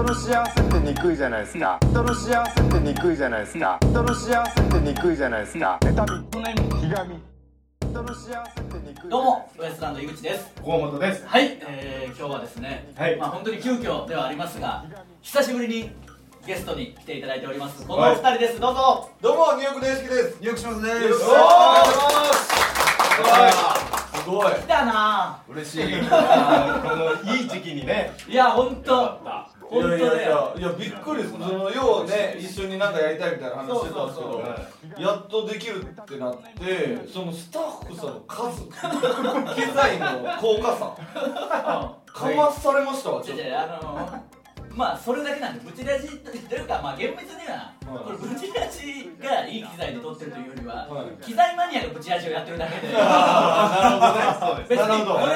人の幸せってにくいじゃないですか。人の幸せってにくいじゃないですか。人の幸せってにくいじゃないですか。妬みこん。なにひがみ。人の幸せってにくいどうもウエストランド井口です。河本です。はい、えー、今日はですね、はい。まあ本当に急遽ではありますが久しぶりにゲストに来ていただいております。このおはい。二人です、どうぞ。どうもニューヨーク大好きです。ニューヨークしますでよろしくおす願い。しますすごい。来たな嬉しい。このいい時期にね。いや本当本当だいやいやいよやいやびっくりですその要はね一緒になんかやりたいみたいな話してたんですけどやっとできるってなってそのスタッフさんの数。機材の高価さ かまされましたわちょっとまあそれだけなんでブチラジというかまあ厳密には、はいこれブチラジがいい機材で撮ってるというよりは、はい。機材マニアがブチラジをやってるだけでなるほどにこれ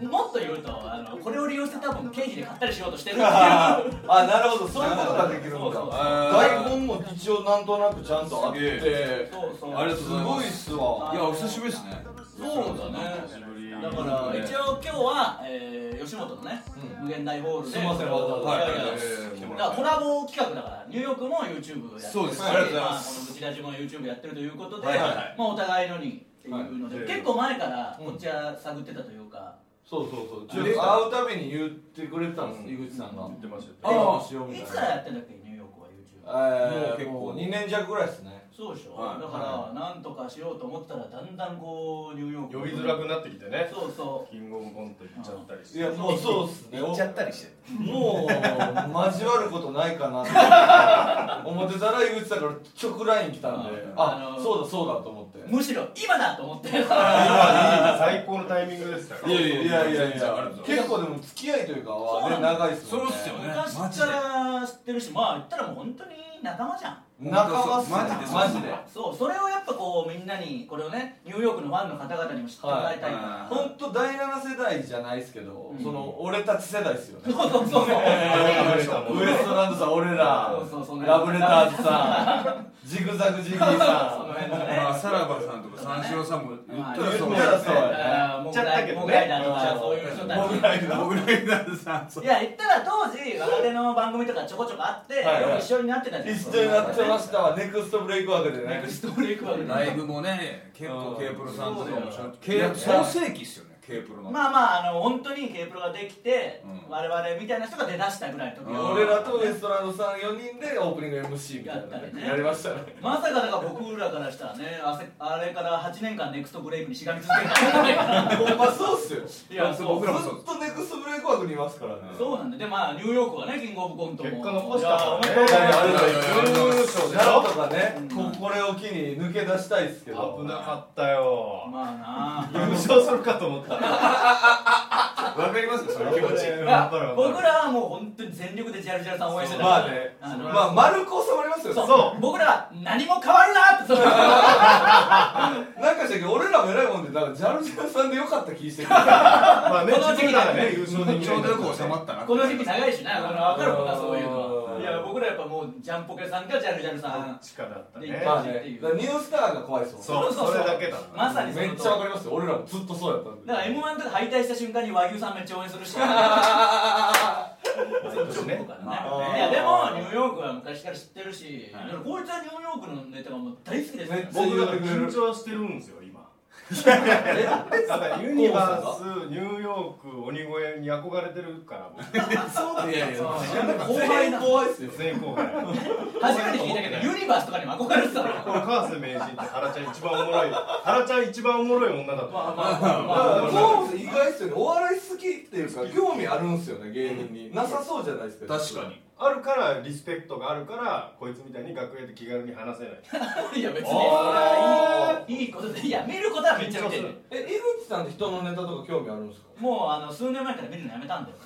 えもっと言うとあのこれを利用して多分経費で買ったりしようとしてるっていう。あなるほど。そういうことができるのか台本も一応なんとなくちゃんとあって。そうそう。ありがとうすございます。ごいっすわ。いやお久しぶりですね。そうだねだから一応今日は、えー吉本のね、うん。無限大ホールですいませんわざわざ。いやいやはい。だからコラボ企画だからニューヨークも YouTube やってそうです。ありがとうございます。あこのブチラジも YouTube やってるということで、はいはいまあお互いのにっていうので、はい。結構前からうんこっちは探ってたというか、そうそうそう。会うたびに言ってくれてたんです。井口さんが。言ってましたあよいつからやってんだっけニューヨークは YouTube えー、結構もう2年弱ぐらいですねそうでしょ、はい。だから、なんとかしようと思ったらだんだんこうニューヨーク呼びづらくなってきてね。そうそキングオブコント行っちゃったりして。いやもうそうっすね。行っちゃったりしてもう交わることないかなって。思ってたら井口さんから直 LINE 来たんで。うんああのそうだそうだと思って。うむしろ今だと思って。今いい最高のタイミングですよいやいやいやいや。いや結構でも付き合いというかはね長いっすもんね。そうっすよね。昔から知ってるしまあ言ったらもう本当に仲間じゃん。仲間っすね。マジでマジで。そうそれをやっぱこうみんなにこれをねニューヨークのファンの方々にも知ってもらいたいから、はい本当第7世代じゃないですけど、うん。その俺たち世代ですよね。そう そうそうそう。ウエストランドさん俺ら。そうそうそのラブレターズさんジグザグジギーそのさ辺のねまあさらばさんとか三四郎さんも言ったらそう言ったらそうあーモグライモグライダーとかそういう人たちモグライダーさんいや言ったら当時若手の番組とかちょこちょこあって、はいはい。よく一緒になってたんじゃん。一緒になってましたわネクストブレイクワークでね。ネクストブレイクワークで。ライブもね結構 K プロさんとかも創成期っすよね K プロの。まあまああの本当に K プロができて、うん。我々みたいな人が出だしたぐらいの時うん俺らとウエストランドさん4人でオープニング MC みたいなね。やったりね。やりましたねまさかだから僕らからしたらねあせあれから8年間ネクストブレイクにしがみ続けたんじゃないかな。ほ んまそうっすよ。いやそう。僕らもそうずっとネクストブレイクワークにいますからね。そうなんで。でまあニューヨークはねキングオブコントも。結果残したからね。なんょとかね、うん。ここれを機に抜け出したいですけど。危なかったよ。まあな優勝するかと思ったわかりますよその気持ち。僕らはもう本当に全力でジャルジャルさん応援してたまあね。あのまあ丸く収まりますよ。ねそう。そう。僕らは何も変わるなって。そ うなんかしたけど俺らも偉いもんでなんかジャルジャルさんでよかった気してる。まあねこの時期自分らがね優勝できちょうどよく収まったなこの時期長いしな。この分かるもんなそういうのう僕らやっぱもうジャンポケさんかジャルジャルさん。力だったでねまあねだからニュースターが怖いですもんそう。それだけだまさにめっちゃわかりますよ。俺らもずっとそうやった。んでだから m 1とか敗退した瞬間に和牛さんめっちゃ応援するし。いやでもニューヨークは昔から知ってるし、はい。だからこいつはニューヨークのネタがもう大好きですよ。めっちゃ僕だから緊張してるんですよユニバースニューヨーク鬼越に憧れてるから僕。そうだいやいやそう後輩怖いっすよ。全員後輩。初めて聞いたけどユニバースとかにも憧れてたのこの川瀬名人って原ちゃん一番おもろい原ちゃん一番おもろい女だと。まあ思うまあ意外っすよねお笑い好きっていうか興味あるんすよね芸人に。なさそうじゃないですか確かにあるからリスペクトがあるからこいつみたいに楽屋で気軽に話せない。いや別に。それあはいいいいことでいや見ることはめっちゃ見てる。え井口さんって人のネタとか興味あるんですか？もうあの数年前から見るのやめたんだよ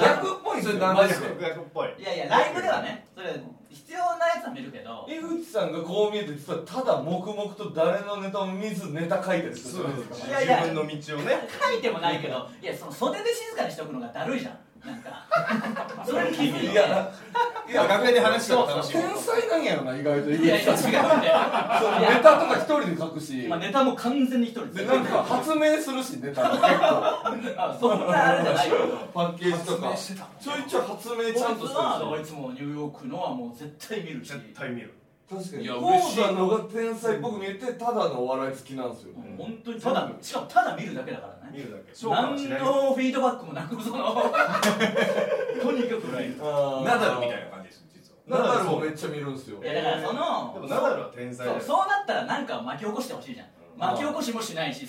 逆っぽいそれでマジで楽屋っぽい。いやいやライブではねそれ必要なやつは見るけど。井口さんがこう見えて実はただ黙々と誰のネタも見ずネタ書いたりするじゃないですか。いやいや自分の道をね。書いてもないけどいやその袖で静かにしておくのがだるいじゃんそれに気づいていや井いや楽屋で話したら楽しい。天才なんやろな意外と。いやいや違うネタとか一人で書くし。まあ、ネタも完全に一人ででなんか発明するしネタも。結構あそんなあれじゃないけど。パッケージとか。ちょいちょい発明ちゃんとこいつはし。てるいつもニューヨークのはもう絶対見るし。絶対見る。確かに。いやコウさんのが天才っぽく見えてただのお笑い好きなんですよ。本当にただしかもただ見るだけだからね見るだけ。何ない。のフィードバックもなくその。とにかく見るナダルみたいな感じです実は。ナダルもめっちゃ見るんですよ。いやだからそでのもナダルは天才そうそうなったらなんか巻き起こしてほしいじゃん巻き起こしもしないし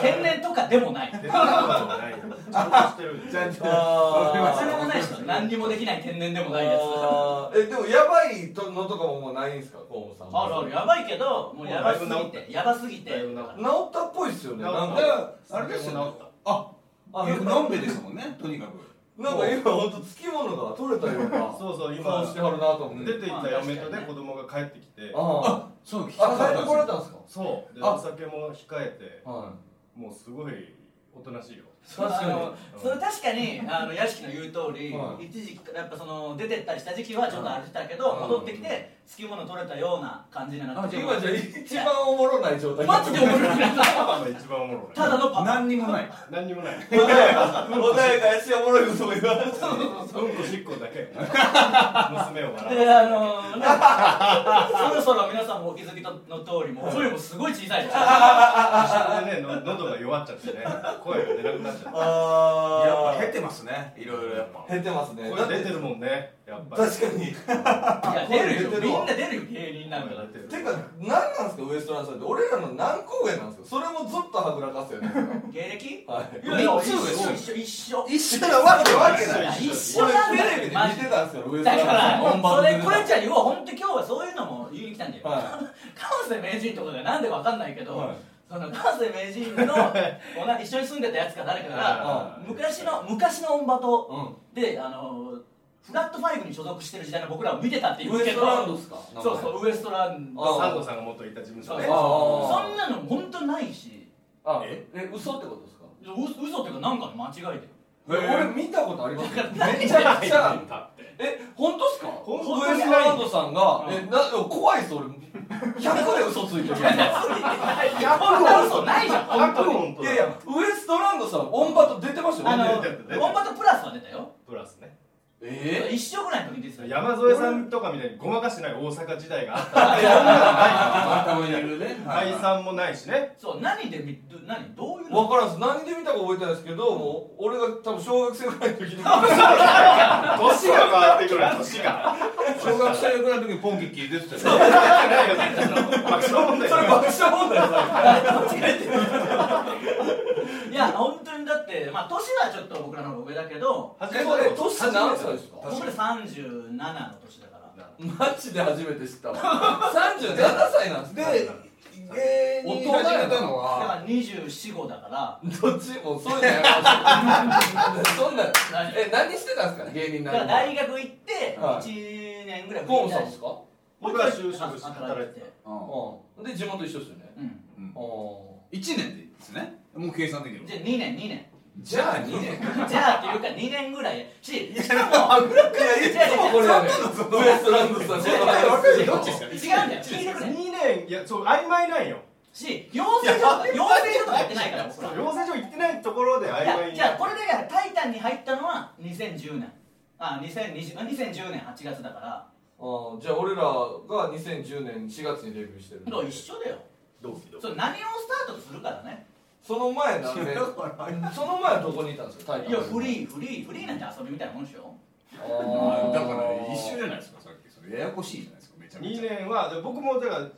天然とかでもない。出てることはない。よちゃんと。してるちゃんとあそれもないし何にもできない天然でもないやつ。あー。えでもやばいとのとかももうないんですか？河本さん。あるある。やばいけどもうやばすぎてやばすぎて。治った。っぽいっすよね。なんあれですよ治った。ああ結構のんべですもんね。とにかくなんか今本当つきものが取れたような。そうそう今顔してはるなと思って。出ていった嫁とね子供が帰ってきて。あそう帰ってこられたんですか？そう。であ。お酒も控えてはもうすごいおとなしいよ。そう確かに。あのそれ確かにあの屋敷の言う通り、はい。一時期やっぱその出てったりした時期はちょっとあれしたけど、はい。戻ってきてつきもの取れたような感じになってい今じゃ一番おもろない状態。マジで思いなパパが一番おもろい。ただのパパ何にもない。何にもない。穏やかやしおもろいことも言われてうんこしっこだけ 娘を笑であのね、そろそろ皆さんもお気づきの通りもう声もすごい小さいでしょわでねの喉が弱っちゃってね声が出なくなっちゃっあやっぱ減ってますねいろいろやっぱ。減ってますね。た声出てるもんねやっぱり。確かに。いや 出るよ。みんな出るよ芸人なんかだって。ててか何なんですかウエストランドさんって。俺らの何個上なんですか？それもずっとはぐらかすよね。芸歴？はい。いやいや三つ上一緒一緒。一緒なわけわけない。いや一緒。俺なんだテレビで見てたんですよウエストランドだから本番それでこれちゃん言おう本当今日はそういうのも言いに来たんだよ。は関西名人とかがなんでかわかんないけど、はい。その関西名人のおな一緒に住んでたやつか誰かがは昔の昔のオンバトうんであのフラットファイブに所属してる時代の僕らを見てたって言うけど。ウエストランドっすか？そうそうウエストランド。あサンドさんが元いた事務所ねそんなの本当ないし。あええ嘘ってことですか？う嘘っていうかなんかの間違いだよ俺見たことありますよ。何めちゃくちゃだって。え本当っすか？本当ウエストランドさんが怖いっす俺。100で嘘ついてるこん。な嘘ないじゃん。本当にいやいやウエストランドさんオンバト出てましたよ。ねオンバトプラスは出たよ。プラスねえ一緒ぐらいの時ですよ。山添さんとかみたいにごまかしてない大阪時代があった。いやたまにいるね解散もないしね。そう何で見ど何？どういうの？分からんです。何で見たか覚えてないですけどもう俺が多分小学生ぐらいの時に。年が変わってくる。年が。小学生ぐらいの時にポンキッキー出てたよ爆笑問題それ爆笑問題さいや本当にだってまあ年はちょっと僕らの方が上だけど初えこれ年何歳ですか？僕ら37の年だから。マジで初めて知ったわ。37歳なんですね。で芸人始めたのだかはら245だから。どっちもそういうのやめましょうそんな何？え何してたんですか？芸人だからなの大学行ってはい。1年ぐらい河本さんですか？僕は就職して働働いてで地元一緒ですよね。うん。うん。あ1年でですねもう計算できる。じゃあ2年2年。じゃあ2年。じゃあっていうか2年ぐらいししかもいやいつもこれやねんウエストランドさん違う違う違うんだよ聞いてくれ2年いやそう曖昧なんよし養成所養成所とかやってないから僕ら養成所行ってないところで曖いや昧にじゃあこれで「タイタン」に入ったのは2010年あ2020 2010年8月だからあーじゃあ俺らが2010年4月にデビューしてるだから一緒だよ同期同期それ何をスタートとするからねその前なんで その前はどこにいたんですか？タイタン。いやフリーフリーフリーなんて遊びみたいなもんでしょ。あー。だから一緒じゃないですかさっきそれややこしいじゃないですかめちゃめちゃ。2年はで僕もだから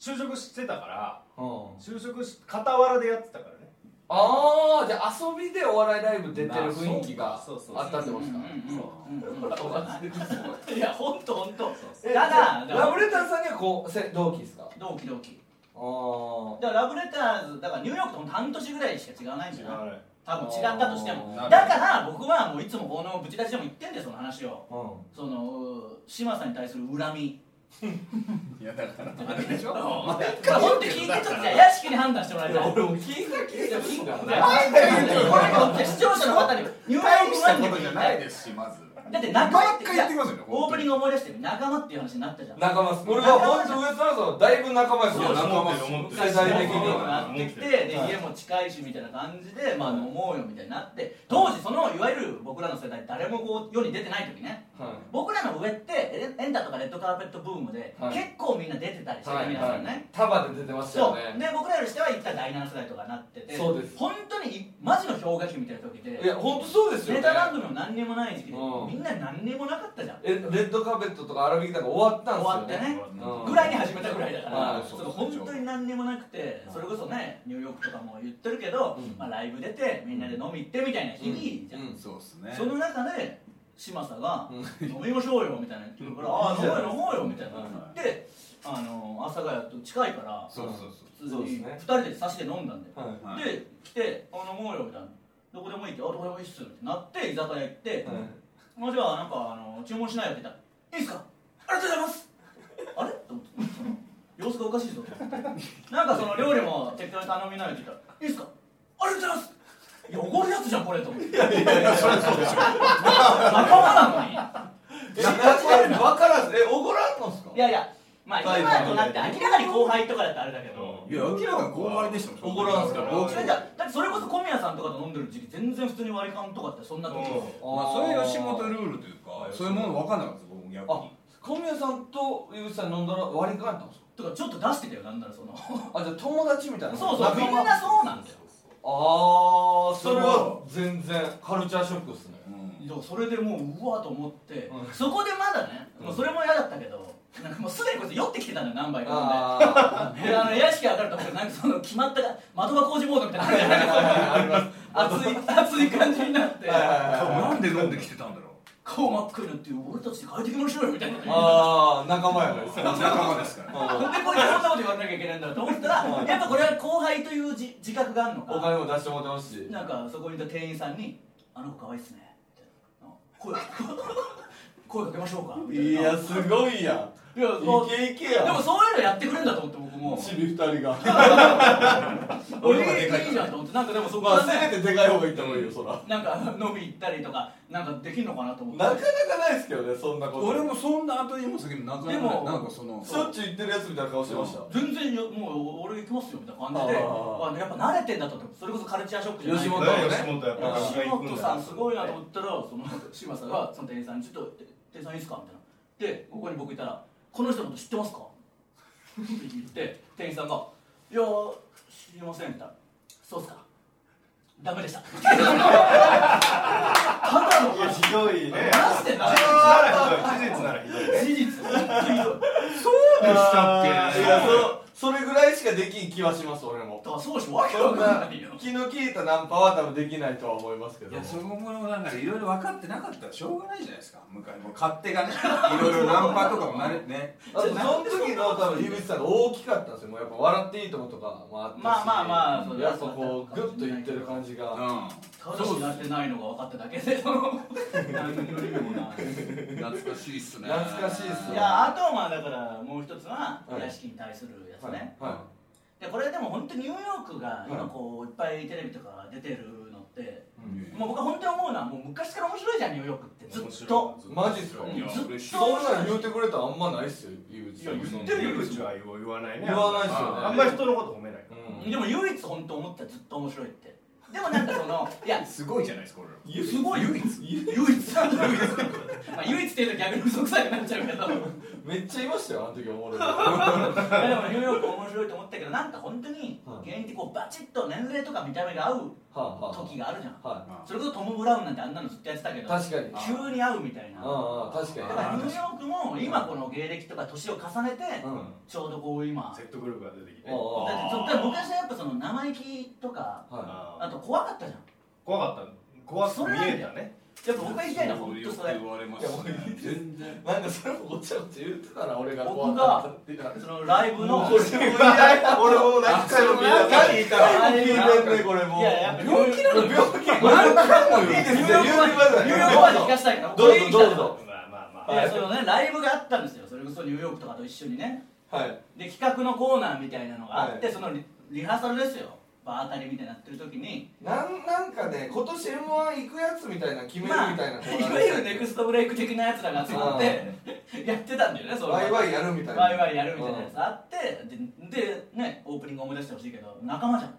就職してたからうん。就職し傍らでやってたからね。ああじゃあ遊びでお笑いライブ出てる雰囲気があったってことですか。いや本当本当えただラブレターさんにはこうせ同期ですか？同期同期あだからラブレターズだからニューヨークとほんと半年ぐらいしか違わないんじゃな。い違うね多分違ったとしても。だから僕はもういつもこのブチラジでも言ってんだよその話を。あうん。その島さんに対する恨み。いやだから。あれでしょ本当に聞いてちょっとじゃあ屋敷に判断してもらいたい。俺も聞いた聞いた。聞いたこれが視聴者の方にニューヨークないですしまずだって仲間って毎回言ってきますよねオープニング思い出して仲間っていう話になったじゃん仲間っす。俺は本当ウエストラはだいぶ仲間ですよ。仲間っす。世代的になってきて家も近いしみたいな感じでまあ飲もうよみたいになって当時そのいわゆる僕らの世代誰もこう世に出てない時ね。は僕らの上ってエエンタとかレッドカーペットブームではい。結構みんな出てたりしてたい皆さんね。束で出てましたそう。よねで僕らよりしては一体第7世代とかなっててそうです。本当にマジの氷河期みたいな時でいや本当そうですよね。ネタ番組も何にもない時期でうん。みんな何にもなかったじゃん。えレッドカーペットとか荒引きとか終わったんですよ終わってね。うん。ぐらいに始めたぐらいだから、はいその本当に何にもなくてそれこそねニューヨークとかも言ってるけど、うん。まあ、ライブ出てみんなで飲み行ってみたいな日々じゃん、うん。そうですね。その中で嶋佐がうん「飲みましょうよ」みたいな言うから「ああ飲もうよ飲もうよ」みたいなうん言ってあの阿佐ヶ谷と近いからそうそうそう普通にそうですね。2人で差しで飲んだんだよ、で来て「あ飲もうよ」みたいな「どこでもいいって」「あどこでもいいっす」ってなって居酒屋行って「もうじゃあなんかあの注文しないよ」って言った。ら「いいっすか？ありがとうございます」あれ？と思って。様子がおかしいぞ。と思ってなんかその料理も適当に頼みなよって言ったら「いいっすか？ありがとうございます」いやおごるやつじゃんこれと思って。いやいやいやそれそうでしょ仲間なのに。え分からず。えおごらんのっすか？いやいやまあ今となって明らかに後輩とかだってあれだけどいや明らかにでしたもん。らんすから。だってそれこそ小宮さんとかと飲んでる時期全然普通に割り勘とかってそんな時。う。んまあそれ吉本ルールというかそういうもの分かんなかったです僕も逆あに小宮さんと井口さん飲んだら割り勘やったんですか？とかちょっと出してたよなんならその。あじゃあ友達みたいな。そうそう仲間。みんなそうなんだよ。ああそれは全然カルチャーショックっすね。うん。だからそれでもううわと思って、うん。そこでまだね、もうそれも嫌だったけどなんかもうすでにこいつ酔ってきてたのよ何杯かあ飲んで。であの屋敷上がると思ってなんかその決まった的場工事モードみたいなのあるじゃない熱い熱い感じになって。なんで飲んできてたんだろう。顔真っ赤になって俺たちで変えていきましょうよみたいなああ仲間やか 仲間ですから。なんでこいつそんなこと言わなきゃいけないんだろうと思ったらやっぱこれは後輩というじ自覚があるのか。お金も出してもらってますしなんかそこにいた店員さんに「あの子可愛いっすね」みたいな声声かけましょうか。みたいな。いやすごいやんいやそうイケイケやん。でもそういうのやってくれるんだと思って僕も。チビ二人が。俺いいいいじゃんと思って。なんかでもそこまあはねせめてでかい方がいいと思うよそら。なんか飲み行ったりとかなんかできんのかなと思って。なかなかないですけどねそんなこと。俺もそんな後にも先もなかなかでもなんかそのしょっちゅう言ってるやつみたいな顔してました？全然よもう俺行きますよみたいな感じであー。あのやっぱ慣れてんだと思ってそれこそカルチャーショックじゃない。吉本ね吉本やっぱ吉本さんすごいなと思ったらその嶋佐がその店員さんに「ちょっと店員さんいいですか?」みたいな。でここに僕いたら「この人のこと知ってますか?」って言って店員さんが「いや知りません」みたいな「そうっすか。ダメでした」ただのい。やひどいね。マジでな。事実ならひどい事実ならひどい事実。本当にひどいでしたっけ？いやそそれぐらいしかできん気はします俺も。だからそうしわけわかんないよ。気の利いたナンパは多分できないとは思いますけど。いやそこもなんかいろいろ分かってなかったらしょうがないじゃないですか昔も。う勝手が ね。いろいろナンパとかもなれね。あとその時の多分井口さんが大きかったんですよもうやっぱ笑っていいとことかもあったし。まあまあまあやっぱこうグッといってる感じが。うんただ知られてないのが分かっただけで。その何の意味もない懐かしいっすね。懐かしいっすねいやあとはまあだからもう一つははい。屋敷に対するやつね、はでこれでも本当ニューヨークが今はい。こういっぱいテレビとか出てるのって、い、うん。もう僕は本当に思うのはもう昔から面白いじゃんニューヨークって。ずっと。マジっすか？いやずっと。嬉しい。そんなん言うてくれたらあんまないっすよ井口さん。いや言ってるよ井口は。言わないね言わないっすよね。あんまり人のこと褒めない。うん。でも唯一本当思ったらずっと面白いってでもなんかそのいやすごいじゃないですか俺らすごい唯一。唯一。唯一 まあ唯一っていうと逆に嘘くさくなっちゃうけど。めっちゃいましたよあの時おもろいいやでもニューヨーク面白いと思ったけどなんか本当にはい芸人ってこうバチッと年齢とか見た目が合うはあは時があるじゃん。あはそれこそトム・ブラウンなんてあんなのずっとやってたけいど確かに。急に合うみたいな。だああ確かに。からニューヨークも今この芸歴とか年を重ねてうん。ちょうどこう今だ説得力が出てきて。ああ。ってそっから昔はやっぱその生意気とかはあと怖かったじゃん。怖かった。怖く見えたねやっぱ僕が言いたいのは本当それ。言われますいやもう全然。いなんかそれもごちゃごちゃ言ってたら俺が。怖僕かったがそのライブの。俺も何回も聞いた。何聞いた。んねこれも。ういややっぱ病気なの。よ病気何回もいいですよニューヨークまで言うニューヨークまで聞かせたいからどうぞどうぞまあまあまあいやそのねライブがあったんですよそれこそニューヨークとかと一緒にねはいで企画のコーナーみたいなのがあって、はいそのリリハーサルですよ場当たりみたいになってる時になんなんかね今年 m 1行くやつみたいな決めるみまあたいな、いわゆるネクストブレイク的なやつらが集まってやってたんだよねその。ワイワイやるみたいな。ワイワイやるみたいなやつあってででねオープニング思い出してほしいけど仲間じゃん。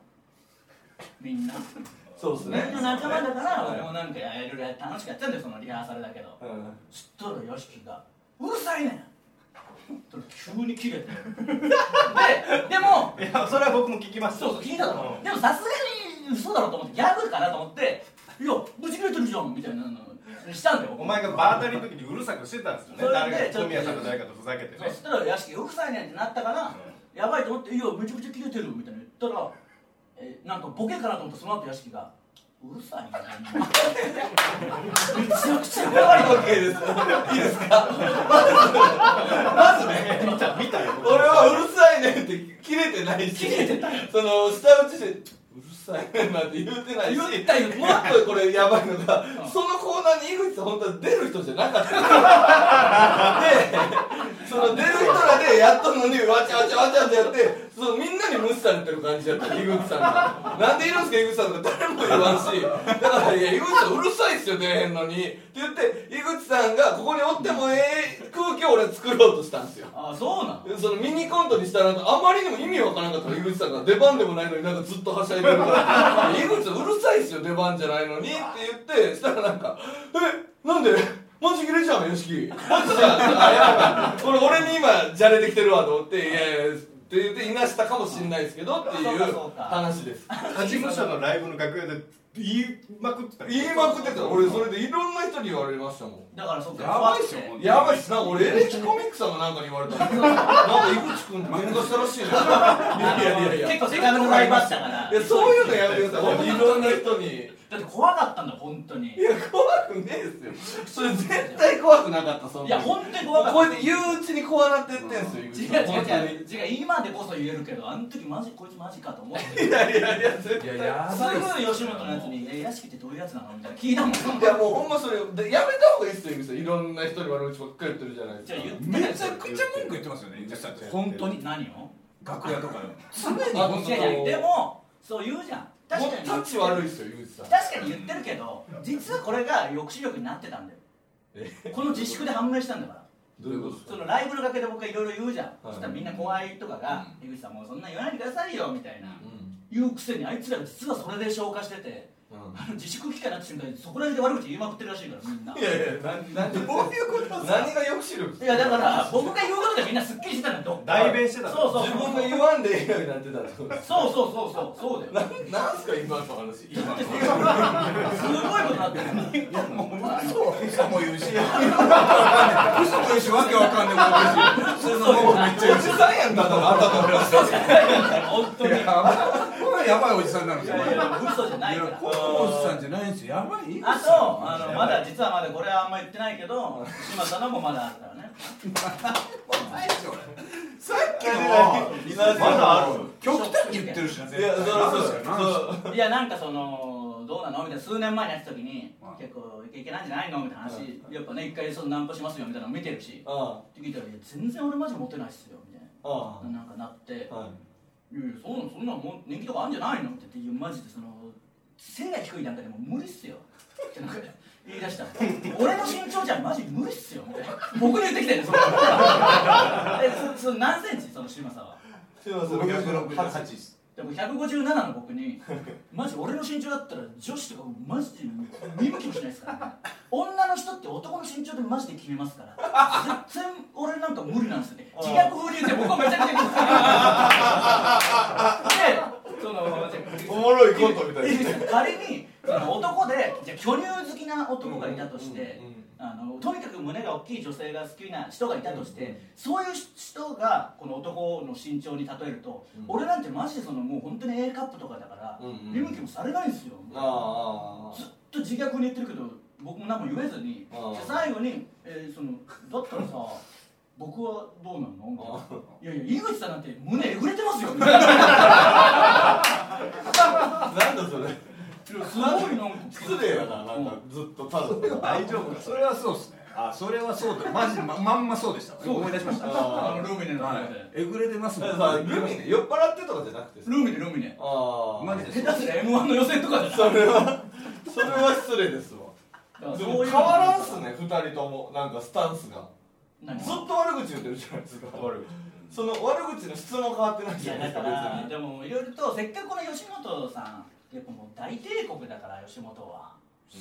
みんな。そうですみんねな仲間だからはい。俺もなんかいろいろ楽しくやってたんだよそのリハーサルだけど。うん。そしたら屋敷が「うるさいねん!」急に切れてででもいやそれは僕も聞きましたそうそう聞いただろ。うん。でもさすがに嘘だろうと思ってギャグかなと思って「いやぶち切れてるじゃん」みたいなのしたんだよ。お前が場当たりの時にうるさくしてたんですよね。それで誰ちょっとか小宮さんが誰かとふざけてね。そしたら屋敷うるさいねんってなったから、やばいと思って「いやめちゃくちゃ切れてる」みたいな言ったら、えなんかボケかなと思ってその後屋敷が「うるさい」めちゃくちゃやばいオッケーですいいですかまずね見た見たよ俺はうるさいねって切れてないし切れてたその下打ちしてうるさいねなんて言ってないし言ったよもっとこれやばいのが、うんそのコーナーに井口さん本当は出る人じゃなかった。でその出る人らでやっとんのにわちゃわちゃわちゃってやってそのみんなに無視されてる感じやった井口さんが。なんでいるんすか井口さんとか誰も言わんし。だから「いや井口さんうるさいっすよ出へんのに」って言って井口さんがここにおってもええ空気を俺作ろうとしたんですよ。あそうなのそのミニコントにしたらあまりにも意味わからなかったの井口さんが。出番でもないのになんかずっとはしゃいでるから「井口さんうるさいっすよ出番じゃないのに」って言ってしたらなんか「えなんで？マジ切れじゃんよしきマジじゃん」これ俺に今じゃれてきてるわと思って「いやいや」って言っていなしたかもしんないですけどっていう話です。他事務所のライブの楽屋で言いまくってた。言いまくってた。俺それでいろんな人に言われましたもん。だからそっか。やばいっすよ。怖くてやばいっすなんか俺エレキコミックさんがなんかに言われた。のなんか井口君喧嘩したらしいねいやいやいや。結構セカンドライブあったから。いやそういうのやめて。くださいいろんな人に。だって怖かったんだ本当に。いや怖くねえですよ。それ絶対怖くなかったそんないや本当に怖かった。こうやって言ううちに怖なってってんすよ違う違う違う違う今でこそ言えるけどあの時マジこいつマジかと思って。いやいやいや絶対。いややすばいっすぐ吉本のやつに「え屋敷ってどういうやつなの?」みたいな聞いたもんいやもうほんまそれでやめた方がいいっすよ井口さんいろんな人に悪口ばっかり言ってるじゃないですかじゃ言ってめちゃくちゃ文句言ってますよね井口さん本当に何を楽屋とかでも常にあ本いやいやでもそう言うじゃん確かにタッチ悪いっすよ井口さん確かに言ってるけど実はこれが抑止力になってたんだよこの自粛で判明したんだからどういうことですかそのライブの楽屋で僕がいろいろ言うじゃん、はいそしたらみんな後輩とかが「井口さんもうそんな言わないでくださいよ」みたいなうん言うくせにあいつら実はそれで消化しててあの自粛期間になった瞬間にそこら辺で悪口言いまくってるらしいからみんな。いやいや何何どういうこと何が抑止力いやだから僕が言うことでみんなすっきりしてたんだよ代弁してたの？そうそう自分が言わんでええようになってたそうそうそうそう。そうだよ。ななんすか今の話。今のすごいことになってる。嘘。も言うし。嘘も言うしわけわかんないこと言うし。そのもうめっちゃおじさんやんだからあんたと話本当に。いやばいやばいおじさんなんですよやいや嘘じゃないから。このおじさんじゃないんですよ。やばいあとあのまだ実はまだこれはあんま言ってないけど島さんのもまだあるからね。ないでしょさっきのまだある。極端に言ってるしいやそれそうなんですよそう。いやなんかそのどうなのみたいな数年前にやった時にはい結構イケイケなんじゃないのみたいな話やっぱね一回そのナンパしますよみたいなの見てるしあって聞いたらいや全然俺マジモテないっすよみたいな。なんかなって。あはいいやいやそんなそんなもん人気とかあるんじゃないのって言っていやマジでその背が低い段階でもう無理っすよ。ってなんか言い出したの俺の身長じゃマジ無理っすよみたいな。僕に言ってきてるそれえそそ何センチ？その嶋佐は。すいません168ですでも157の僕に マジ俺の身長だったら女子とかマジで見向きもしないですからね。女の人って男の身長でマジで決めますから。全然俺なんか無理なんですよね。自虐風に言って僕はめちゃくちゃでそのおもろいコントみたいな仮にその男でじゃあ巨乳好きな男がいたとして、うんうんあのとにかく胸が大きい女性が好きな人がいたとして、そういう人がこの男の身長に例えると、うん。俺なんてマジでそのもう本当に A カップとかだから、うんうん。見向きもされないんですよ、ずっと自虐に言ってるけど僕も何も言えずに、最後に、えーそのだったらさ僕はどうなんの？いやいや井口さんなんて胸えぐれてますよ。なんだそれすごいな。んか失礼やななんかずっとただ大丈夫か？それはそうですね。あそれはそうだ。マジままんまそうでした。思い出しました。あのルミネのえぐれてますもん。さルミネ？酔っ払ってとかじゃなくてさルミネルミネ。ああマジで。下手すりゃ m 1の予選とかそれはそれは失礼ですわ。でも変わらんっすね二人とも。なんかスタンスが。何ずっと悪口言ってるじゃないですか。悪その悪口の質も変わってないいじゃないですやだか別に。でもいろいろとせっかくこの吉本さんやっぱもう大帝国だから吉本は。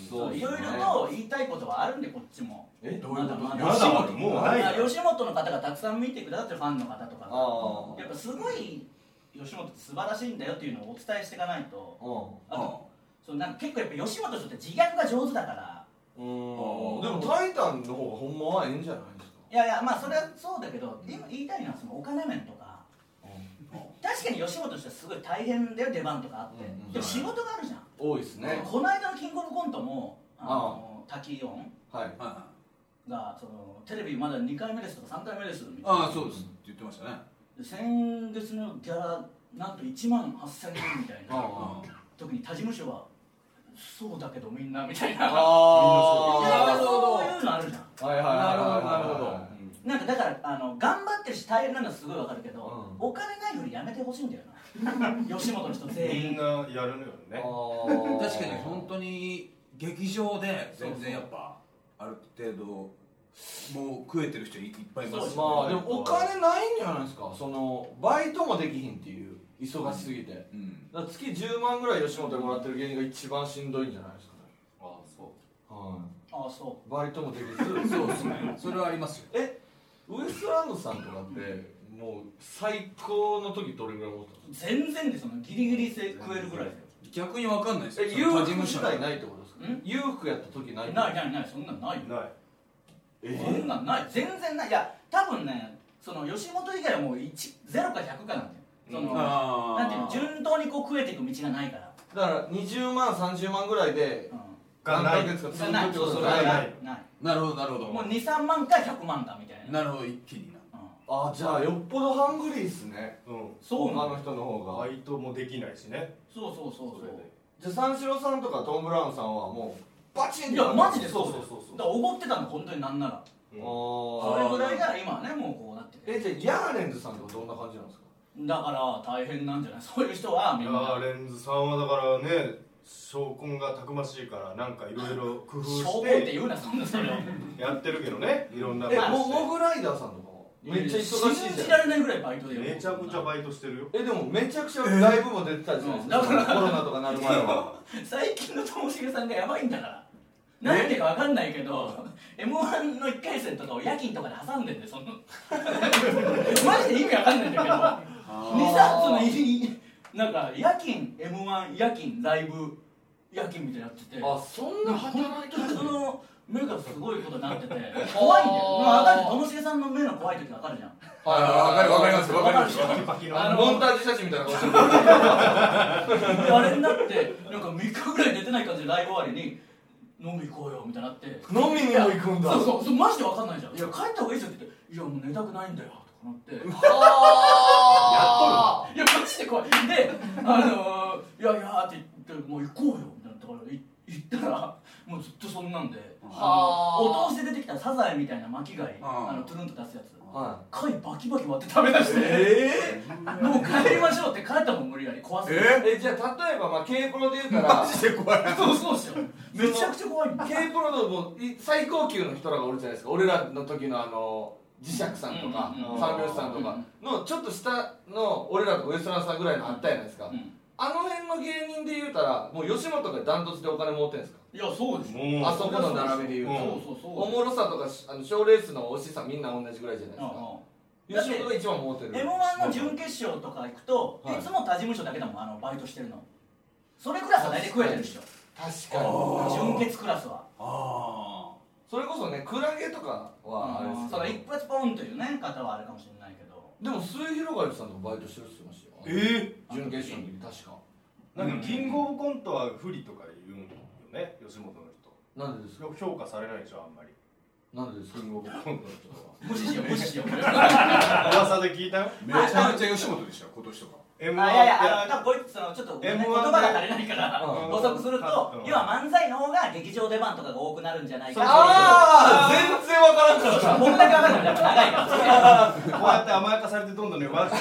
そういろいろと言いたいことはあるんでこっちも。え？どういうこと？まだまだもうないあ吉本の方がたくさん見てくださってるファンの方とか。あやっぱすごい吉本って素晴らしいんだよっていうのをお伝えしていかないと。ああとそうなんか結構やっぱ吉本の人って自虐が上手だから。うん。でもタイタンの方がほんまはええんじゃないですか？いやいやまあそれはそうだけど今言いたいのはそのお金面とか確かに吉本としてはすごい大変だよ出番とかあって、うんうん。でも仕事があるじゃん、多いですね。この間のキングオブコントもあの滝音はい。あがそのテレビまだ2回目ですとか3回目ですみたいなあそうです。って言ってましたね。で先月のギャラなんと1万8000円みたいな。あ特に他事務所はそうだけどみんなみたいな。あなるーほどそういうのあるじゃん。はいはいはいはいなるほどなるほど。なんかだからあの頑るし大変なのはすごいわかるけど、うん。お金ないよりやめてほしいんだよな。吉本の人全員。みんなやるのよね。確かに。本当に劇場で全然やっぱある程度もう食えてる人いっぱいいますまあでもお金ないんじゃないですか？そのバイトもできひんっていう忙しすぎて。うん。だから月10万ぐらい吉本でもらってる芸人が一番しんどいんじゃないですかね。ああそう。はああそいバイトもできず そうですね。それはありますよ。えウエストランドさんとかってもう最高の時どれぐらい持ったんですかう全然でそのギリギリせ食えるぐらいですよ。逆にわかんないですよえ裕福その他事務所時代ないってことですか？ん？裕福やった時ないないないないそんなんないよ。ない。えそんなんない。全然ない。いや多分ねその吉本以外はもう1 0か100かなんだよ。その、あーなんていうの順当にこう食えていく道がないから、だから20万30万ぐらいでうがない。何ヶ月か続くん、ないそですかれはない。ない。なるほどなるほど。もう23万か100万かみたいな。なるほど一気にな。うん。あじゃあよっぽどハングリーっすね。うん。そう他の人の方が。バイトもできないしね。そうそうそうそう。じゃあ三四郎さんとかトム・ブラウンさんはもうバチンいやマジでそそううそうそう。そうだからおごってたの本当になんなら。うん。それぐらいが今はねもうこうなってる。えじゃあヤーレンズさんとかどんな感じなんですか？だから大変なんじゃない？そういう人はみんな。ヤーレンズさんはだからね証拠がたくましいからなんかいろいろ工夫証拠しってて言うなそんなそれやってるけどね。いろんなえモモグライダーさんとかもめっちゃ忙しいじゃん。信じられないぐらいバイトでめちゃくちゃバイトしてるよ。えでもめちゃくちゃライブも出てたじゃないですか、うんだからコロナとかなる前は。最近のともしげさんがやばいんだから。なんでかわかんないけど m 1の1回戦とかを夜勤とかで挟んでんでその。マジで意味わかんないんだけど。2冊の入りなんか夜勤 m 1夜勤ライブ夜勤みたいなのやってて。あそんな働いてるその目がすごいことになってて。怖いんだよ。分かる。ともしげさんの目の怖い時わかるじゃん。はいわかるわかりますわかります。モンタージュ写真みたいな顔してる。であれになってなんか3日ぐらい出てない感じでライブ終わりに飲み行こうよみたいになって。飲みにも行くんだ。そうそうそうマジで分かんないじゃん。いや帰った方がいいですよって言っていやもう寝たくないんだよとかなって。あ いやマジで怖い。であのー、いやいやって言ってもう行こうよところい行ったらもうずっとそんなんであのお通しで出てきたサザエみたいな巻き貝ああのトゥルンと出すやつ。は貝バキバキ割って食べ出して、えもう帰りましょうって帰ったもん無理やり。怖すぎてえじゃあ例えばまあ K プロで言うたらマジで怖い。そうそうっすよめちゃくちゃ怖い K プロのも最高級の人らがおるじゃないですか。俺らの時のあの磁石さんとか三拍子さんとかのちょっと下の俺らとかウエストランドさんぐらいのあったじゃないですか。うんあの辺の芸人で言うたらもう吉本がダントツでお金持ってんですか？いやそうですあそこの並びで言うと。うんそうそうそう。おもろさとかしあの賞レースの推しさみんな同じぐらいじゃないですか。うん。吉本が一番持ってる。m 1の準決勝とか行くと、はい。い、つも他事務所だけだもんあのバイトしてるの。それクラスは大体食えてるでしょ。確かに。準決クラスは。あそれこそねクラゲとかはあれですそのけ一発ポンというね方はあるかもしれないけど。どでも末広がりさんとかバイトしてるって言ってましたよえ準決勝の時確か。ー、なんかキングオブコントは不利とか言うんよね吉本の人。なんでですか？評価されないでしょあんまり。なんでですか？キングオブコントの人は。無視しよう無視しよう。噂で聞いた？よめちゃめちゃ吉本でしたよ今年とか。M1 あいやいやあの多分こいつそのちょっと、ね、M1 言葉が足りないからうん。補足すると、うん。要は漫才の方が劇場出番とかが多くなるんじゃないかああ全然わからんかった僕だけ分か長いから。こうやって甘やかされてどんどんね悪く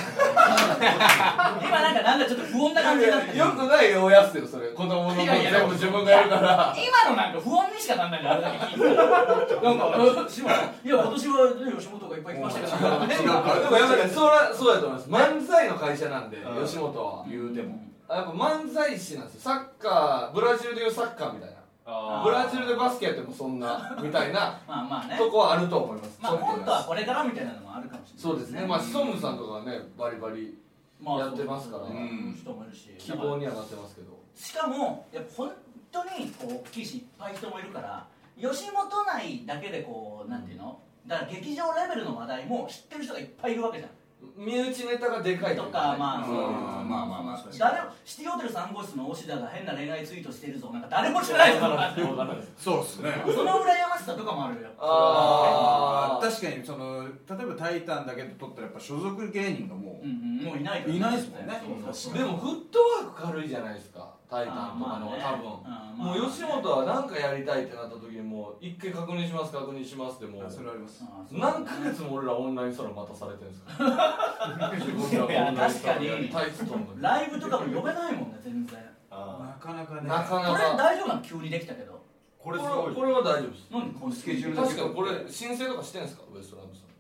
今なんかなんだちょっと不穏な感じになってる。よくないよやつよそれ。子供の分いやいや。全部自分がやるから。今のなんか不穏にしかなんないんだあれだけ聞いて。たらなんか「志村さんいや今年は、ね、吉本がいっぱい来ましたけど」違うから。でもやっぱり そらそうやと思います。漫才の会社なんでうん。吉本は。言うてもやっぱ漫才師なんですよ。サッカーブラジルでいうサッカーみたいな。あブラジルでバスケやってもそんな みたいなまあまあね。とこはあると思います。まあ本当はこれからみたいなのもあるかもしれないそうですね。まあシソンヌさんとかはねバリバリまあやってますからそうそうそう人もいるし。希望にはなってますけど。しかもやっぱ本当にこう大きいしいっぱい人もいるから吉本内だけでこうなんていうの？だから劇場レベルの話題も知ってる人がいっぱいいるわけじゃん身内ネタがでかいとかまあそううんまあまあまあ。誰もシティホテル3号室の押田が変な恋愛ツイートしてるぞなんか誰も知らない。ぞ そうっすね。その羨ましさとかもあるよあー。確かにその例えば「タイタン」だけで撮ったらやっぱ所属芸人がもう、うんうん。もういないからいないですもんね。そうそうそう。でもフットワーク軽いじゃないですかタイタンとかのね多分。うんまあもう吉本は何かやりたいってなった時にもう一回確認します確認しますってもう。あそれあります。何ヶ月も俺らオンラインサロン待たされてるんですか？自分らがオンラインサロンやりたいっつったのにライブとかも呼べないもんね全然。あなかなかね。なかなこれか大丈夫なの急にできたけど。これすごいこれは大丈夫です。なんでこのスケジュールだけ確かにこれ申請とかしてんですか？ウエストランドさん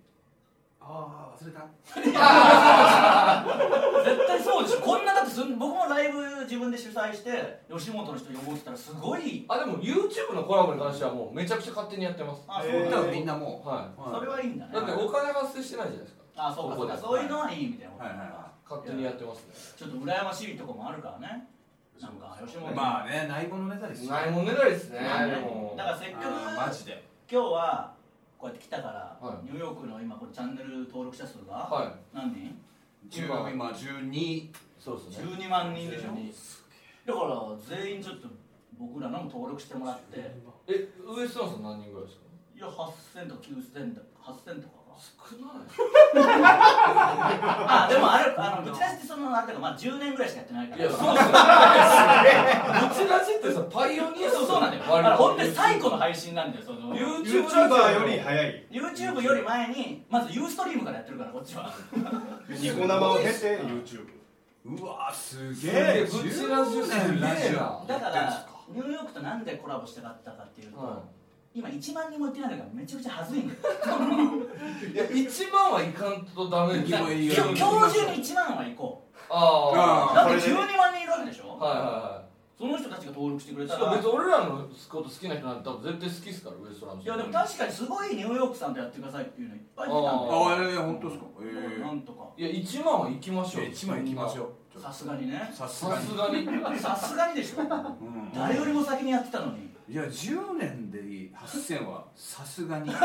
ああ忘れた。絶対そうでしょ。こんなだってすん僕もライブ自分で主催して吉本の人呼ぼうって言ったらすごいあでも YouTube のコラボに関してはもうめちゃくちゃ勝手にやってます。あえーそうだだからみんなもう。はそれはいいんだね。いだってお金発生してないじゃないですか。あそうかそうかここで。そういうのはいいみたいなことはいはいは勝手にやってますね。ちょっと羨ましいとこもあるからね。なんか吉本まあね内部のネタですよ。ないもんねない。ですねだからせっかくあーマジで。今日はこうやって来たから、はい。ニューヨークの今これチャンネル登録者数がはい。何人？10今12そうですね ?12 万人でしょ？12だから全員ちょっと僕らのも登録してもらって。えウエストランドさん何人ぐらいですか？いや8000とか9000とか8000とか少ない。あでもあるあのぶち出しってそのあれだからまあ10年ぐらいしかやってないから。いやそうっすよねぶち出しってさパイオニアそうそうなんだよ。割とあの本当に最古の配信なんだよその。YouTube YouTuber より早い。YouTube より前にまずユーストリームからやってるからこっちは。ニコ生を経て YouTube うわすすげえぶちラジオすげえなだからニューヨークとなんでコラボしたかったかっていうと、は今1万人も行ってないのがめちゃくちゃ恥ずいんだよ。いや1万はいかんとダメ今日今日中に1万は行こあうだってこれで12万人いるわけでしょ、あはいはいはい。その人たちが登録してくれたら。も別に俺らのこと好きな人なんて多分絶対好きっすからウエストランドいやでも確かにすごいニューヨークさんとやってくださいっていうのいっぱい出たんだあよあええ本当ですか。ええなんとか。いや1万は行きましょう。1枚行きましょう。さすがにね。さすがに。さすがに。さすがにでしょ。うん。誰よりも先にやってたのにいや10年で8000は？さすがに。いいよも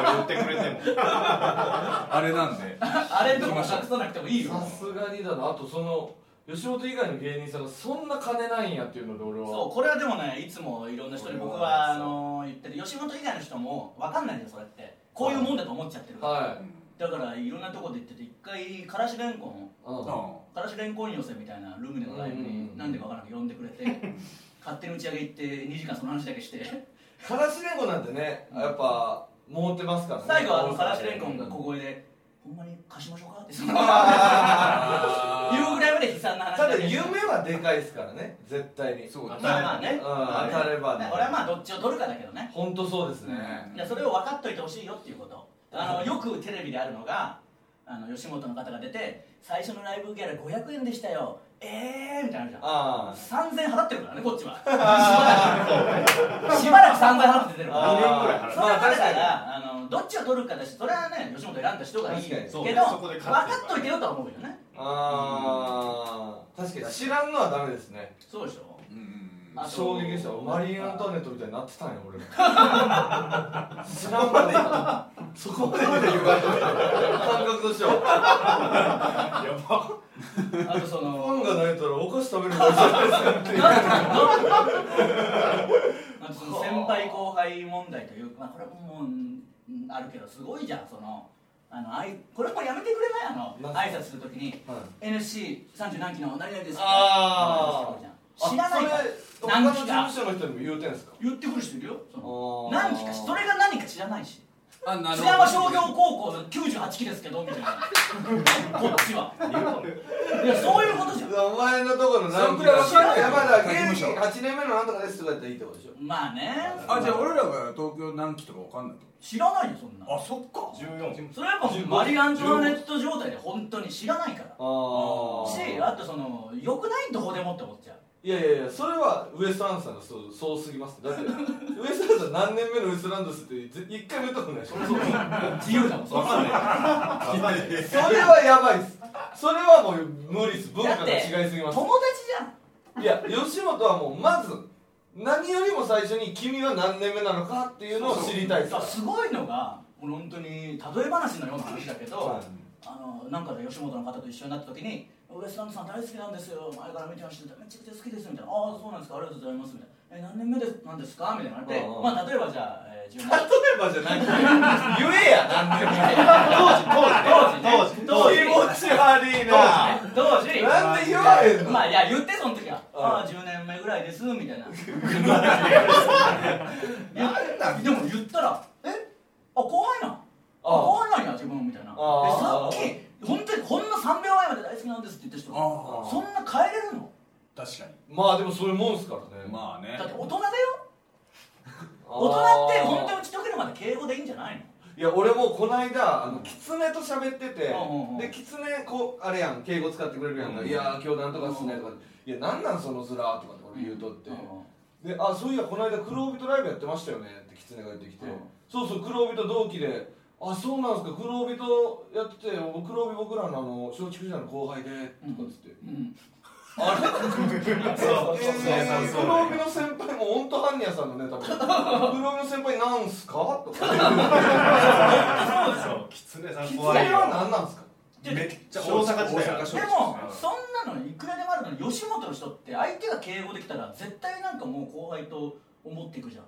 う言ってくれても。あれなんで。あれとか隠さなくてもいいよ。さすがにだな。あとその吉本以外の芸人さんがそんな金ないんやっていうので俺は。そうこれはでもねいつもいろんな人に僕はあの言ってる。吉本以外の人も分かんないんだよそれって。こういうもんだと思っちゃってるからはい。だからいろんなとこで言ってて一回からしれんこん。うんからしれんこん寄せみたいなルームでのライブになんでか分からなく呼んでくれて勝手に打ち上げ行って2時間その話だけして。からしれんこなんてねやっぱ持ってますからね最後あのからしれんこんが小声で「ほんまに貸しましょうか?」ってそのあ 言うぐらいまで悲惨な話ただ夢はでかいですからね絶対に。そうだまあまあね。うん当たればね。俺はまあどっちを取るかだけどね。本当そうですね。いやそれを分かっといてほしいよっていうこと。あのよくテレビであるのがあの吉本の方が出て最初のライブギャラ500円でしたよ。えーみたいなのあるじゃんあ。3000円払ってるからねこっちは。しばらく。3000円払って出てるから。あ2年ぐらい払う。それはだからあのどっちを取るかだしそれはね吉本選んだ人がいいけど分か勝っといてよとは思うよね。ああ確かに。知らんのはダメですね。そうでしょ。うんうんうんあ衝撃でした。マリー・アントワネットみたいになってたんよ俺知らんまでそこまで言われて感覚としてはやば。あとそファンのがないたらお菓子食べるかっていう。あとその先輩後輩問題というか、まあ、これもあるけどすごいじゃん。そのあのあいこれもやめてくれない？あの挨拶するときにはい。NC30 何期の何々です。あー知らないから何期か務所の人にも言うてんすか？言ってくる人いるよ。何期かそれが何か知らないし。あな津山商業高校の98期ですけどみたいな。こっちは。いやそういうことじゃん。お前のところの何それくらないやまだ芸他事務所歴8年目のなんとかですとかやったらいいってことでしょ。まあね。あじゃあ俺らが東京何期とかわかんない知らないよそんなとあそっか。14それはやっぱマリー・アントワネット状態で本当に知らないから。あしあとそのよくないどこでもって思っちゃういやいやいやそれはウエストランドさんがそうそうすぎます。だって ウエストランドさん何年目のウエストランドスってぜ一回も言ったことないでしょ。自由だもんわかんないそれはやばいっす。それはもう無理っす。文化が違いすぎます。友達じゃんいや吉本はもうまず何よりも最初に君は何年目なのかっていうのを知りたいっすすごいのが本当に例え話のような話だけど、はい。あのなんかで吉本の方と一緒になった時に「ウエストランドさん大好きなんですよ。前から見てました。めちゃくちゃ好きです」みたいな「ああそうなんですか。ありがとうございます」みたいな「え何年目ですなんですか?」みたいなの言われて。うんうんまあ例えばじゃあ、えー、10例年。えばじゃない。言えや何年目当時当時ね。当時気持ち悪いな当時なんで言わへんの？まあいや言ってその時は「うんああ10年目ぐらいです」みたいな。でも言ったら「え？あ後輩な。んあ。後輩なんや自分」みたいな。であ。さっき本当にほんの3秒前まで大好きなんですって言った人あそんな変えれるの？確かに。まあでもそういうもんすからね。まあね。だって大人だよ。大人って本当に打ち解けるまで敬語でいいんじゃないの？いや俺もこの間あの狐と喋っててうんうんうん。で狐こうあれやん敬語使ってくれるやんか「うんいやー今日なんとかっすね」とか「いやなんなんその面」とかって俺言うとって。うん。で「あそういやこの間黒帯とライブやってましたよね」って狐が言ってきて。うん「そうそう黒帯と同期であそうなんですか。黒帯とやってて黒帯僕らのあの松竹時代の後輩で」とかっつって。うん。あれ？そう。えー、黒帯の先輩もオントハンニャさんのネタみたいな黒帯の先輩なんすか？とか。そう狐さん狐怖いよは何なんすかめっちゃ大阪時代大阪。でもそんなのいくらでもあるのに吉本の人って相手が敬語できたら絶対なんかもう後輩と思っていくじゃん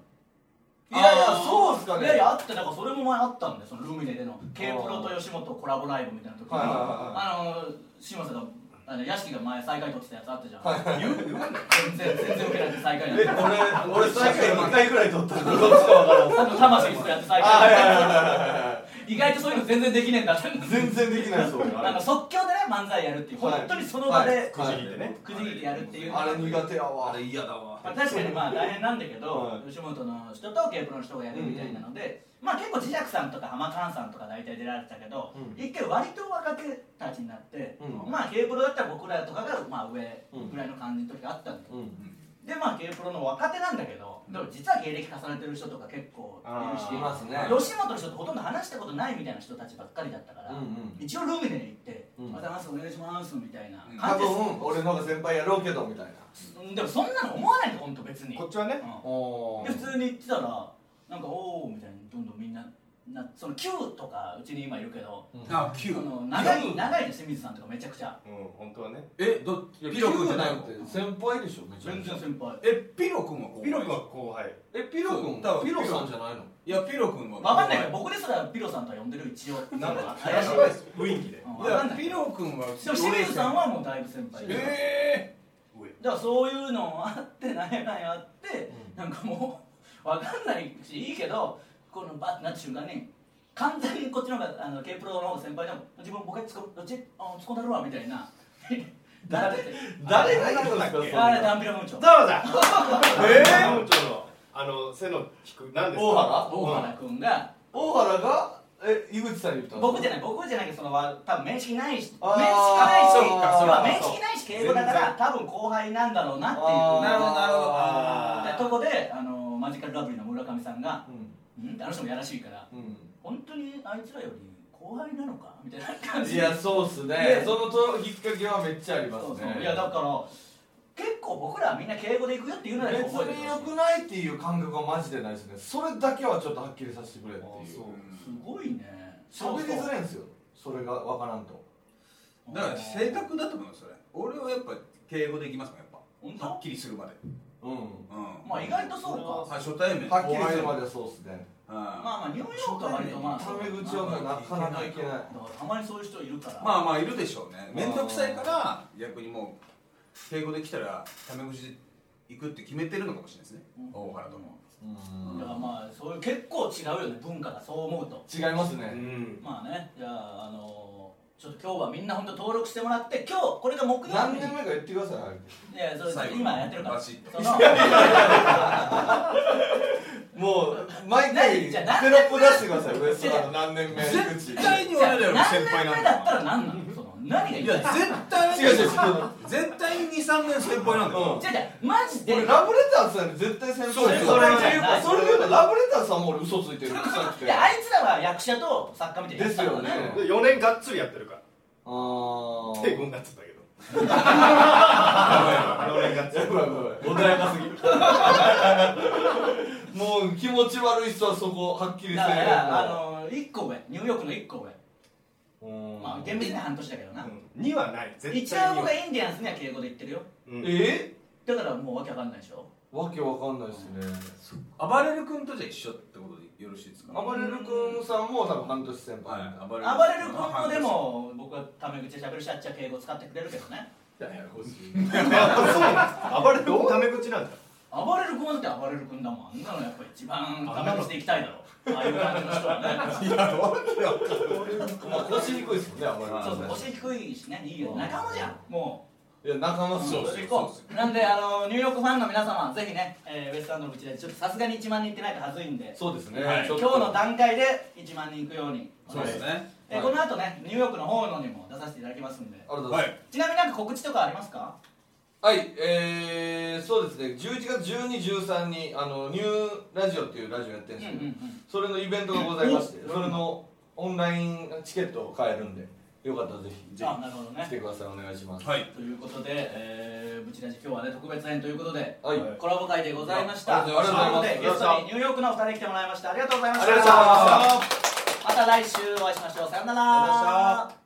いやいやそうっすかね。いやいやあってだからそれも前あったんでそのルミネでの K プロと吉本コラボライブみたいな時に。あの嶋佐があの屋敷が前最下位取ってたやつあったじゃん、はい言う言う全然全然受けないで最下位なんえで俺俺最下位2回ぐらい取ったの。どっちかわからん魂にするやつ最下は位意外とそういうの全然できねえんだってい全然できないそう。あの即興でね漫才やるっていう本当にその場でくじ引い。てねくじ引いてやるっていう。あれ苦手やわ。あれ嫌だわまあ、確かにまあ大変なんだけど、はい。吉本の人と K プロの人がやるみたいなので、まあ結構磁石さんとか浜カンさんとか大体出られてたけど、うん。一回割と若手たちになって、うん。まあ K プロだったら僕らとかがまあ上うんぐらいの感じの時があったんだよ、うんでまあ K プロの若手なんだけど、でも実は芸歴重ねてる人とか結構いるしね。吉本の人とほとんど話したことないみたいな人たちばっかりだったから、うんうん。一応ルミネに行って「うんおはようございますお願いします」みたいな多感じで。す分俺の方が先輩やろうけどみたいな。うんでもそんなの思わないんだよ本当別に。こっちはね。うん。おで普通に言ってたらなんかおおみたいにどんどんみんななその Q とかうちに今いるけどあ9その長い長いで清水さんとかめちゃくちゃ。うん本当はね。えどピロ君じゃないのって先輩でしょめちゃ全めちゃ。然先輩。えピロ君は後輩ピロ君は後輩。えピロ君ピロさんじゃないの？いやピロ君は分かんない僕ですらピロさんとは呼んでる一応。なんか怪しい雰囲気でうんいや分かんない。ピロ君はでも清水さんはもうだいぶ先輩でえ上。だからそういうのあってなんやなんやあって、なんかもう分かんないしいいけどこのバッてなった瞬間に完全にこっちの方があの K プロの方が先輩でも自分ボケつこどっちあ突っ込んだるわみたいな。誰誰が言うんですかあれダンビラムーチョ。どうだええー、ちのあの背の低い何ですか？大原？大原君が大原がえ井口さんに言ったの？僕じゃない僕じゃないけどそのわ多分面識ないし面識ないしそうかそうか。まあ面識ないし敬語だから多分後輩なんだろうなっていう。なるほどなるほどとこであのマジカルラブリーの村上さんがうん「うん?」ってあの人もやらしいから。うん。本当にあいつらより後輩なのか？みたいな感じ。いやそうっすね。ねそのときっかけはめっちゃありますそうそう。ねいやだから結構僕らはみんな敬語で行くよって言うなら別に良ほしいくないっていう感覚はマジでないですね。それだけはちょっとはっきりさせてくれっていう。すごいね。喋りづらいんですよ。それがわからんと。だから性格だと思うよそれ。俺はやっぱ敬語でいきますもんやっ本当？ぱはっきりするまでうん。うん。まあ意外とそうか。あ初対面。はっきりする。まではそうっすね。うんまあまあニューヨークは割とまあタメ口はなかなかいけない。たまにそういう人いるから。まあまあいるでしょうね。面倒くさいから逆にもう敬語で来たらタメ口で行くって決めてるのかもしれないですね。うん。大原とも。だからまあそういう結構違うよね文化が。そう思うと。違いますね。うん。まあねじゃああのちょっと今日はみんな本当登録してもらって今日これが木曜日に何年目か言ってくださいいやそれ最後今やってるから。もう毎回テロップ出してくださいウエストランド何年目何先輩なん年目だっただら何なの？何が言いたいいや絶対違う違う違う絶対に23年先輩なんだよ。違う違う。マジで？俺ラブレターズさんに絶対先輩そうそれはそれで言うとラブレターズさんも俺嘘ついてる。臭くていやあいつらは役者と作家みたいな。ですよね。で4年がっつりやってるから。あー。手こんなっつったけど。4年がっつりやばいやばい穏やかすぎもう気持ち悪い人はそこはっきりせえだからあのの1個上。ニューヨークの1個上。うんまあ厳密には半年だけどな。2はない。絶対一応僕はインディアンスには敬語で言ってるよ。うん。え？だからもうわけわかんないでしょ。わけわかんないですね。暴れる君とじゃあ一緒ってことでよろしいですか？暴れる君さんも多分半年先輩、はい。暴暴れる君も。でも僕はタメ口で喋るしあっちは敬語使ってくれるけどね。ややこしい暴れる子タメ口なんだ。暴れる君はだって暴れる君だもん。あんなのやっぱ一番タメ口でいきたいだろああいう感じの人はね。まあ腰低いですもんね暴れるそうそう君腰低いしねいいよ仲間じゃん。もいや仲間っすよ。なんであのニューヨークファンの皆様ぜひね、えーウエストランドの口でちょっとさすがに1万人いってないとはずいんで。そうですね、はい。今日の段階で1万人いくようにそうですね。えーこの後ねニューヨークの方のにも出させていただきますんで。ありがとうございます、はい。ちなみになんか告知とかありますか？はい、えー、そうですね、11月12、13にあのニューラジオっていうラジオやってるんうんうんですけど、うんそれのイベントがございまして、おそれのオンラインチケットを買えるんで、よかったらぜひ、ぜあなるほどね。ひ来てください、お願いします。はい。ということで、えー、ブチラジ今日はね特別編ということではい、はいコラボ会でございました。ありがとうございます。とい。うことでゲストにニューヨークのお二人来てもらいました。ありがとうございました。ました来週お会いしましょう。さよなら